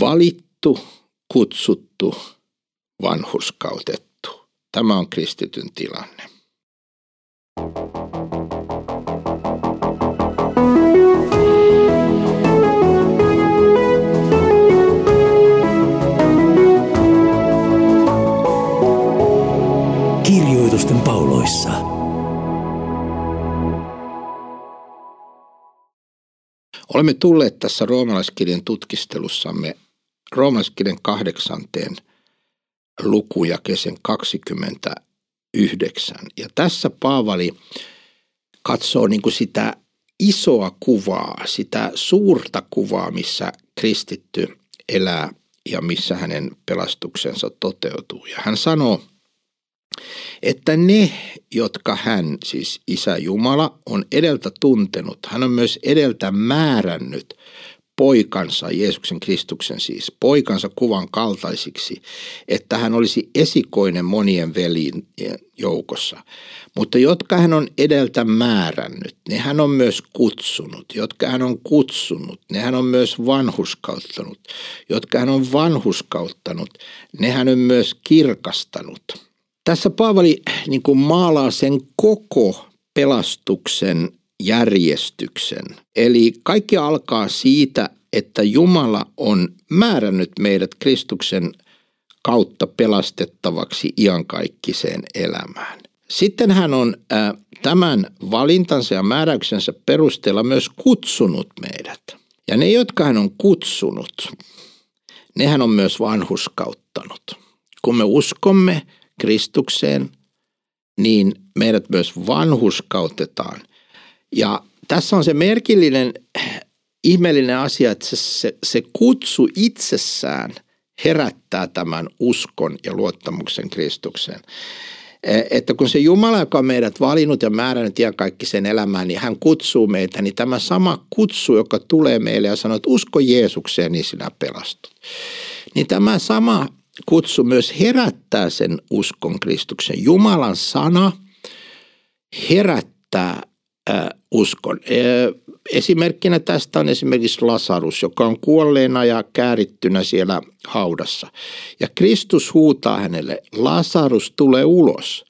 valittu, kutsuttu, vanhuskautettu. Tämä on kristityn tilanne. Kirjoitusten pauloissa. Olemme tulleet tässä roomalaiskirjan tutkistelussamme roomalaiskirjan kahdeksanteen luku ja kesen 29. Ja tässä Paavali katsoo niin kuin sitä isoa kuvaa, sitä suurta kuvaa, missä kristitty elää ja missä hänen pelastuksensa toteutuu. Ja hän sanoo, että ne, jotka hän, siis Isä Jumala, on edeltä tuntenut, hän on myös edeltä määrännyt poikansa, Jeesuksen Kristuksen siis, poikansa kuvan kaltaisiksi, että hän olisi esikoinen monien velin joukossa. Mutta jotka hän on edeltä määrännyt, ne hän on myös kutsunut. Jotka hän on kutsunut, ne hän on myös vanhuskauttanut. Jotka hän on vanhuskauttanut, ne hän on myös kirkastanut. Tässä Paavali niin kuin maalaa sen koko pelastuksen järjestyksen. Eli kaikki alkaa siitä, että Jumala on määrännyt meidät Kristuksen kautta pelastettavaksi iankaikkiseen elämään. Sitten hän on äh, tämän valintansa ja määräyksensä perusteella myös kutsunut meidät. Ja ne, jotka hän on kutsunut, ne hän on myös vanhuskauttanut. Kun me uskomme Kristukseen, niin meidät myös vanhuskautetaan. Ja tässä on se merkillinen, ihmeellinen asia, että se, se, se kutsu itsessään herättää tämän uskon ja luottamuksen Kristukseen. E, että kun se Jumala, joka on meidät valinnut ja määrännyt kaikki sen elämään, niin hän kutsuu meitä, niin tämä sama kutsu, joka tulee meille ja sanoo, että usko Jeesukseen, niin sinä pelastut. Niin tämä sama kutsu myös herättää sen uskon Kristuksen. Jumalan sana herättää äh, uskon. Esimerkkinä tästä on esimerkiksi Lasarus, joka on kuolleena ja käärittynä siellä haudassa. Ja Kristus huutaa hänelle, Lasarus tulee ulos.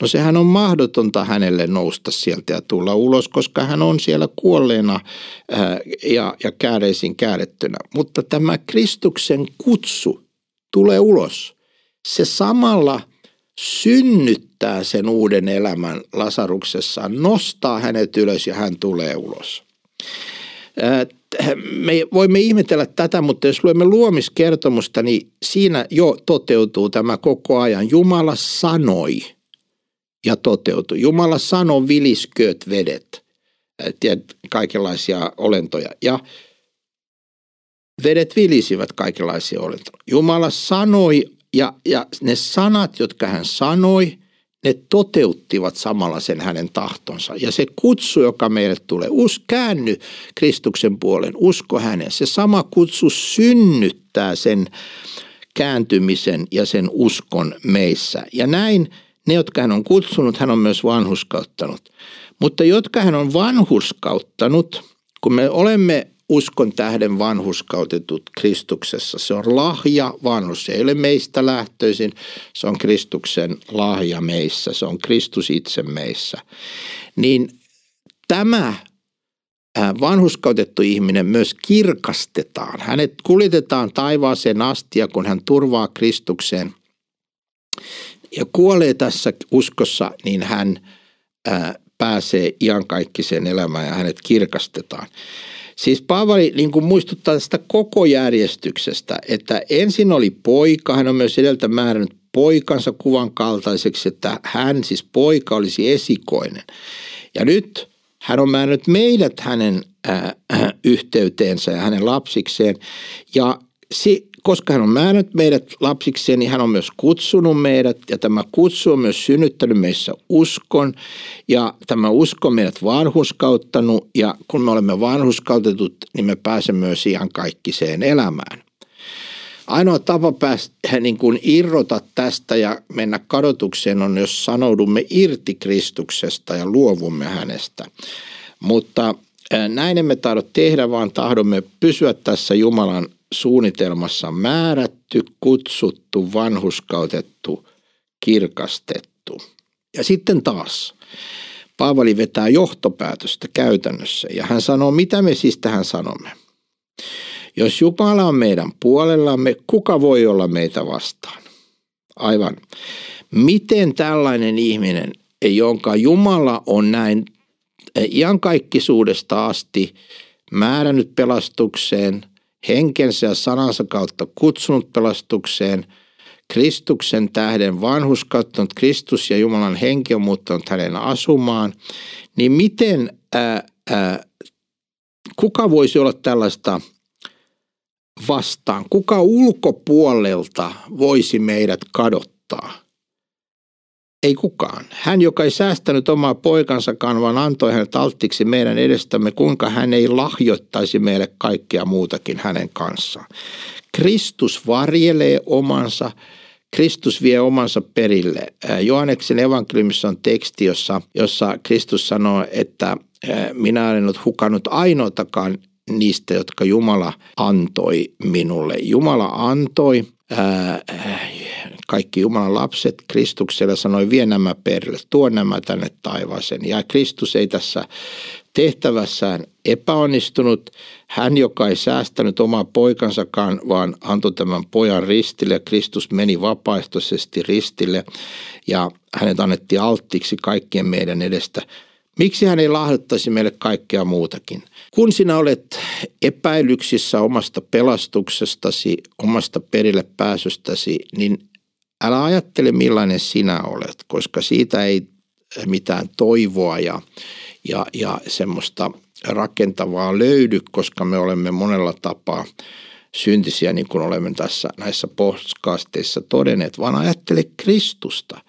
No sehän on mahdotonta hänelle nousta sieltä ja tulla ulos, koska hän on siellä kuolleena ja, ja kääreisin käärittynä. Mutta tämä Kristuksen kutsu tulee ulos. Se samalla synnyttää sen uuden elämän Lasaruksessaan, nostaa hänet ylös ja hän tulee ulos. Me voimme ihmetellä tätä, mutta jos luemme luomiskertomusta, niin siinä jo toteutuu tämä koko ajan. Jumala sanoi ja toteutui. Jumala sanoi viliskööt vedet, tiedät, kaikenlaisia olentoja. Ja vedet vilisivät kaikenlaisia olentoja. Jumala sanoi ja, ja ne sanat, jotka hän sanoi, ne toteuttivat samalla sen hänen tahtonsa. Ja se kutsu, joka meille tulee, us, käänny Kristuksen puolen, usko hänen. Se sama kutsu synnyttää sen kääntymisen ja sen uskon meissä. Ja näin ne, jotka hän on kutsunut, hän on myös vanhuskauttanut. Mutta jotka hän on vanhuskauttanut, kun me olemme uskon tähden vanhuskautetut Kristuksessa. Se on lahja vanhus. Se ei ole meistä lähtöisin, se on Kristuksen lahja meissä. Se on Kristus itse meissä. Niin tämä vanhuskautettu ihminen myös kirkastetaan. Hänet kuljetetaan taivaaseen asti ja kun hän turvaa Kristukseen ja kuolee tässä uskossa, niin hän pääsee iankaikkiseen elämään ja hänet kirkastetaan. Siis Paavali niin kuin muistuttaa tästä koko järjestyksestä, että ensin oli poika, hän on myös edeltä määrännyt poikansa kuvan kaltaiseksi, että hän siis poika olisi esikoinen. Ja nyt hän on määrännyt meidät hänen äh, äh, yhteyteensä ja hänen lapsikseen. Ja si, koska hän on määrännyt meidät lapsikseen, niin hän on myös kutsunut meidät ja tämä kutsu on myös synnyttänyt meissä uskon ja tämä usko on meidät vanhuskauttanut ja kun me olemme vanhuskautetut, niin me pääsemme myös ihan kaikkiseen elämään. Ainoa tapa päästä niin kuin irrota tästä ja mennä kadotukseen on, jos sanoudumme irti Kristuksesta ja luovumme hänestä. Mutta näin emme tahdo tehdä, vaan tahdomme pysyä tässä Jumalan suunnitelmassa määrätty, kutsuttu, vanhuskautettu, kirkastettu. Ja sitten taas Paavali vetää johtopäätöstä käytännössä ja hän sanoo, mitä me siis tähän sanomme. Jos Jumala on meidän puolellamme, kuka voi olla meitä vastaan? Aivan. Miten tällainen ihminen, jonka Jumala on näin iankaikkisuudesta asti määrännyt pelastukseen, henkensä ja sanansa kautta kutsunut pelastukseen, Kristuksen tähden vanhuskauttanut Kristus ja Jumalan henki on muuttanut hänen asumaan, niin miten, ää, ää, kuka voisi olla tällaista vastaan? Kuka ulkopuolelta voisi meidät kadottaa? Ei kukaan. Hän, joka ei säästänyt omaa poikansakaan, vaan antoi hänet alttiiksi meidän edestämme, kuinka hän ei lahjoittaisi meille kaikkea muutakin hänen kanssaan. Kristus varjelee omansa, Kristus vie omansa perille. Johanneksen evankeliumissa on teksti, jossa, jossa Kristus sanoo, että minä olen nyt hukannut ainoatakaan niistä, jotka Jumala antoi minulle. Jumala antoi ää, kaikki Jumalan lapset Kristuksella sanoi, vie nämä perille, tuo nämä tänne taivaaseen. Ja Kristus ei tässä tehtävässään epäonnistunut. Hän, joka ei säästänyt omaa poikansakaan, vaan antoi tämän pojan ristille. Kristus meni vapaaehtoisesti ristille ja hänet annettiin alttiiksi kaikkien meidän edestä. Miksi hän ei lahjoittaisi meille kaikkea muutakin? Kun sinä olet epäilyksissä omasta pelastuksestasi, omasta perille pääsystäsi, niin älä ajattele millainen sinä olet, koska siitä ei mitään toivoa ja, ja, ja semmoista rakentavaa löydy, koska me olemme monella tapaa syntisiä, niin kuin olemme tässä näissä podcasteissa todenneet, vaan ajattele Kristusta.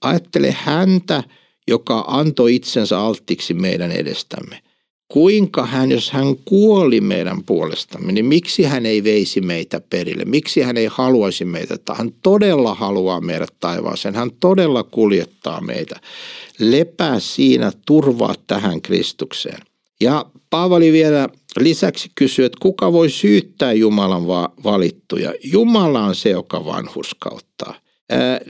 Ajattele häntä, joka antoi itsensä alttiiksi meidän edestämme. Kuinka hän, jos hän kuoli meidän puolestamme, niin miksi hän ei veisi meitä perille? Miksi hän ei haluaisi meitä? Hän todella haluaa meidät taivaaseen. Hän todella kuljettaa meitä. Lepää siinä, turvaa tähän Kristukseen. Ja Paavali vielä lisäksi kysyy, että kuka voi syyttää Jumalan valittuja? Jumala on se, joka vanhurskauttaa.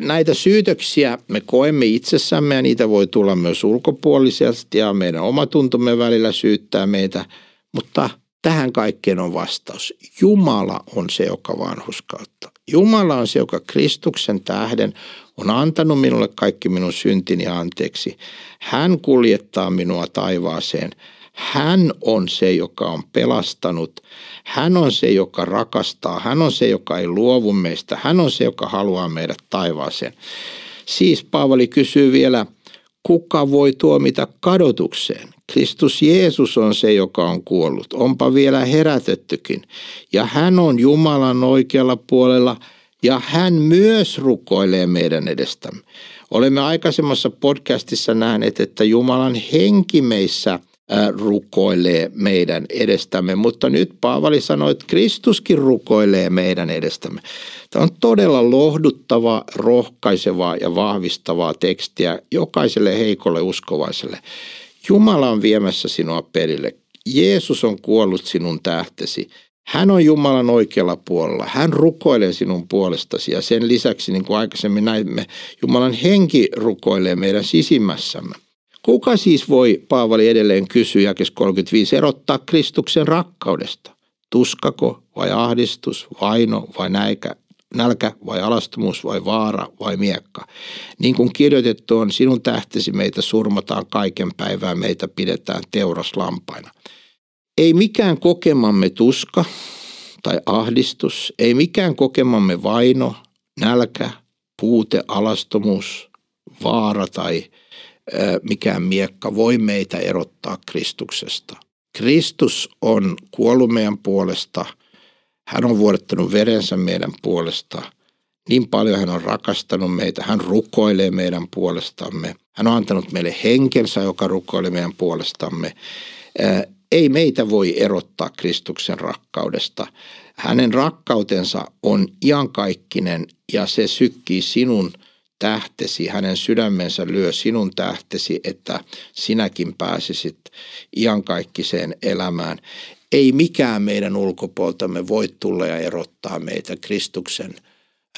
Näitä syytöksiä me koemme itsessämme ja niitä voi tulla myös ulkopuolisesti ja meidän omatuntomme välillä syyttää meitä, mutta tähän kaikkeen on vastaus. Jumala on se, joka vanhuskauttaa. Jumala on se, joka Kristuksen tähden on antanut minulle kaikki minun syntini anteeksi. Hän kuljettaa minua taivaaseen. Hän on se, joka on pelastanut. Hän on se, joka rakastaa. Hän on se, joka ei luovu meistä. Hän on se, joka haluaa meidät taivaaseen. Siis Paavali kysyy vielä, kuka voi tuomita kadotukseen? Kristus Jeesus on se, joka on kuollut. Onpa vielä herätettykin. Ja hän on Jumalan oikealla puolella ja hän myös rukoilee meidän edestämme. Olemme aikaisemmassa podcastissa nähneet, että Jumalan henki meissä – rukoilee meidän edestämme. Mutta nyt Paavali sanoi, että Kristuskin rukoilee meidän edestämme. Tämä on todella lohduttava, rohkaisevaa ja vahvistavaa tekstiä jokaiselle heikolle uskovaiselle. Jumala on viemässä sinua perille. Jeesus on kuollut sinun tähtesi. Hän on Jumalan oikealla puolella. Hän rukoilee sinun puolestasi ja sen lisäksi, niin kuin aikaisemmin näimme, Jumalan henki rukoilee meidän sisimmässämme. Kuka siis voi, Paavali edelleen kysyä, jakes 35, erottaa Kristuksen rakkaudesta? Tuskako vai ahdistus, vaino vai näikä, nälkä vai alastomuus vai vaara vai miekka? Niin kuin kirjoitettu on, sinun tähtesi meitä surmataan kaiken päivää, meitä pidetään teuraslampaina. Ei mikään kokemamme tuska tai ahdistus, ei mikään kokemamme vaino, nälkä, puute, alastomuus, vaara tai mikään miekka voi meitä erottaa Kristuksesta. Kristus on kuollut meidän puolesta. Hän on vuodattanut verensä meidän puolesta. Niin paljon hän on rakastanut meitä. Hän rukoilee meidän puolestamme. Hän on antanut meille henkensä, joka rukoilee meidän puolestamme. Ei meitä voi erottaa Kristuksen rakkaudesta. Hänen rakkautensa on iankaikkinen ja se sykkii sinun tähtesi, hänen sydämensä lyö sinun tähtesi, että sinäkin pääsisit iankaikkiseen elämään. ei mikään meidän ulkopuoltamme voi tulla ja erottaa meitä Kristuksen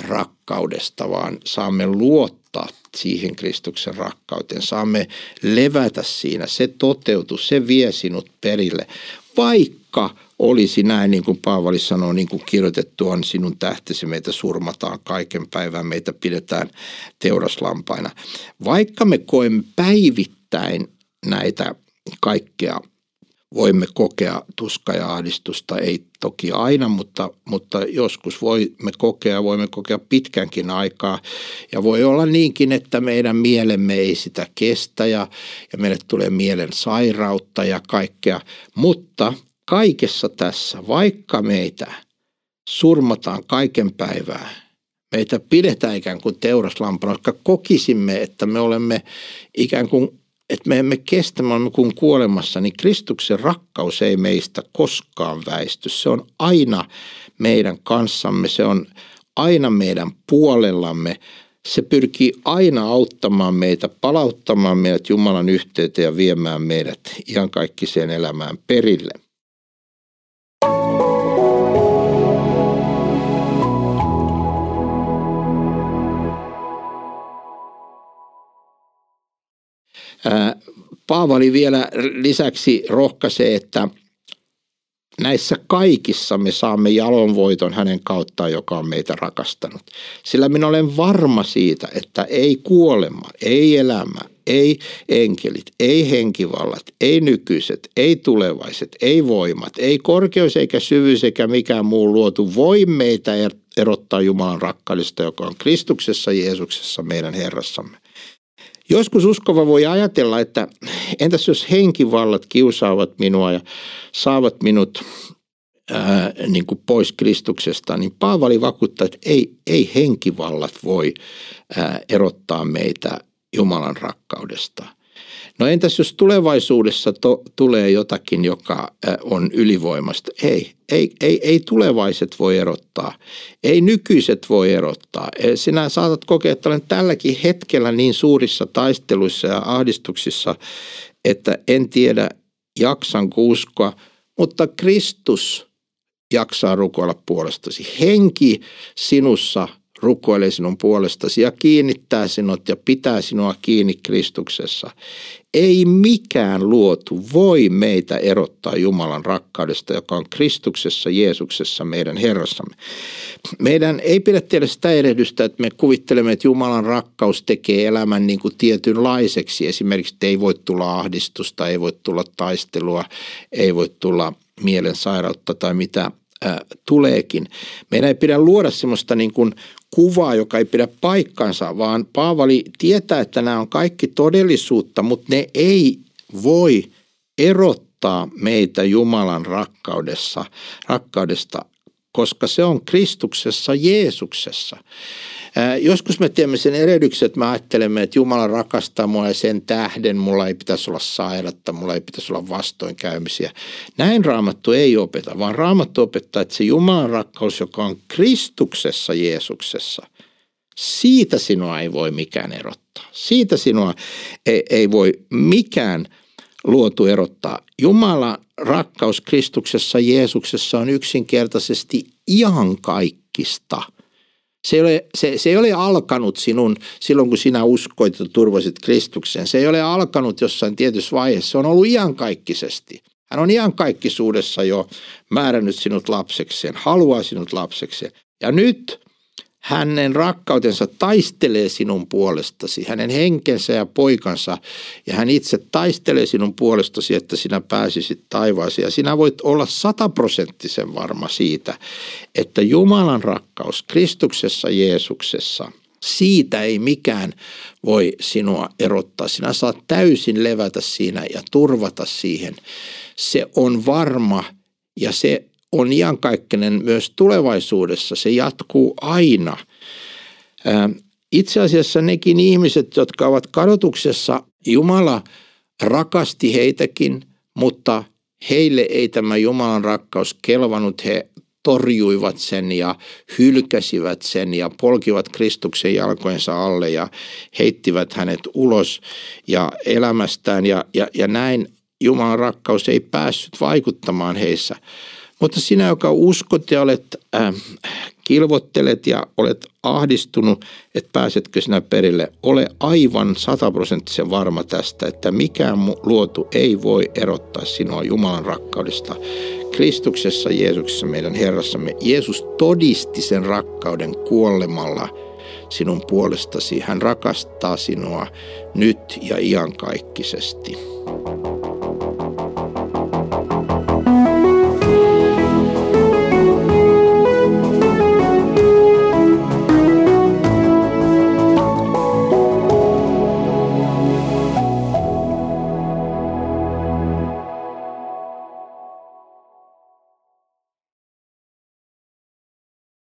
rakkaudesta, vaan saamme luottaa siihen Kristuksen rakkauteen. Saamme levätä siinä. Se toteutus, se vie sinut perille. Vaikka olisi näin, niin kuin Paavali sanoo, niin kuin kirjoitettu on, sinun tähtesi meitä surmataan kaiken päivän, meitä pidetään teuraslampaina. Vaikka me koemme päivittäin näitä kaikkea voimme kokea tuska ja ahdistusta, ei toki aina, mutta, mutta joskus voimme kokea, voimme kokea pitkänkin aikaa. Ja voi olla niinkin, että meidän mielemme ei sitä kestä ja, ja meille tulee mielen sairautta ja kaikkea. Mutta kaikessa tässä, vaikka meitä surmataan kaiken päivää, meitä pidetään ikään kuin teuraslampana, koska kokisimme, että me olemme ikään kuin että me emme kestä, me olemme kuin kuolemassa, niin Kristuksen rakkaus ei meistä koskaan väisty. Se on aina meidän kanssamme, se on aina meidän puolellamme. Se pyrkii aina auttamaan meitä, palauttamaan meidät Jumalan yhteyteen ja viemään meidät ihan kaikkiseen elämään perille. Paavali vielä lisäksi rohkaisee, että näissä kaikissa me saamme jalonvoiton hänen kauttaan, joka on meitä rakastanut. Sillä minä olen varma siitä, että ei kuolema, ei elämä, ei enkelit, ei henkivallat, ei nykyiset, ei tulevaiset, ei voimat, ei korkeus eikä syvyys eikä mikään muu luotu voi meitä er-, erottaa Jumalan rakkaudesta, joka on Kristuksessa Jeesuksessa meidän Herrassamme. Joskus uskova voi ajatella, että entäs jos henkivallat kiusaavat minua ja saavat minut ää, niin kuin pois Kristuksesta, niin Paavali vakuuttaa, että ei, ei henkivallat voi ää, erottaa meitä Jumalan rakkaudesta – No entäs jos tulevaisuudessa to, tulee jotakin, joka on ylivoimasta? Ei, ei, ei, ei tulevaiset voi erottaa, ei nykyiset voi erottaa. E, sinä saatat kokea, että olen tälläkin hetkellä niin suurissa taisteluissa ja ahdistuksissa, että en tiedä jaksan uskoa, mutta Kristus jaksaa rukoilla puolestasi. Henki sinussa rukoilee sinun puolestasi ja kiinnittää sinut ja pitää sinua kiinni Kristuksessa. Ei mikään luotu voi meitä erottaa Jumalan rakkaudesta, joka on Kristuksessa, Jeesuksessa, meidän Herrassamme. Meidän ei pidä tehdä sitä erehdystä, että me kuvittelemme, että Jumalan rakkaus tekee elämän niin kuin tietynlaiseksi. Esimerkiksi ei voi tulla ahdistusta, ei voi tulla taistelua, ei voi tulla mielen sairautta tai mitä tuleekin. Meidän ei pidä luoda sellaista niin kuin kuvaa, joka ei pidä paikkansa, vaan Paavali tietää, että nämä on kaikki todellisuutta, mutta ne ei voi erottaa meitä Jumalan rakkaudessa, rakkaudesta, koska se on Kristuksessa Jeesuksessa. Joskus me teemme sen erehdyksen, että me ajattelemme, että Jumala rakastaa mua ja sen tähden mulla ei pitäisi olla sairautta, mulla ei pitäisi olla vastoinkäymisiä. Näin raamattu ei opeta, vaan raamattu opettaa, että se Jumalan rakkaus, joka on Kristuksessa Jeesuksessa, siitä sinua ei voi mikään erottaa. Siitä sinua ei, ei voi mikään luotu erottaa. Jumala rakkaus Kristuksessa Jeesuksessa on yksinkertaisesti ihan kaikista – se ei, ole, se, se ei ole alkanut sinun silloin, kun sinä uskoit ja turvasit Kristukseen. Se ei ole alkanut jossain tietyssä vaiheessa. Se on ollut iankaikkisesti. Hän on iankaikkisuudessa jo määrännyt sinut lapsekseen, haluaa sinut lapsekseen. Ja nyt hänen rakkautensa taistelee sinun puolestasi, hänen henkensä ja poikansa, ja hän itse taistelee sinun puolestasi, että sinä pääsisit taivaaseen. Ja sinä voit olla sataprosenttisen varma siitä, että Jumalan rakkaus Kristuksessa Jeesuksessa, siitä ei mikään voi sinua erottaa. Sinä saat täysin levätä siinä ja turvata siihen. Se on varma ja se on iankaikkinen myös tulevaisuudessa. Se jatkuu aina. Itse asiassa nekin ihmiset, jotka ovat kadotuksessa, Jumala rakasti heitäkin, mutta heille ei tämä Jumalan rakkaus kelvanut. He torjuivat sen ja hylkäsivät sen ja polkivat Kristuksen jalkojensa alle ja heittivät hänet ulos ja elämästään ja, ja, ja näin Jumalan rakkaus ei päässyt vaikuttamaan heissä. Mutta sinä, joka uskot ja olet, äh, kilvottelet ja olet ahdistunut, että pääsetkö sinä perille, ole aivan sataprosenttisen varma tästä, että mikään luotu ei voi erottaa sinua Jumalan rakkaudesta. Kristuksessa Jeesuksessa meidän Herrassamme. Jeesus todisti sen rakkauden kuolemalla sinun puolestasi. Hän rakastaa sinua nyt ja iankaikkisesti.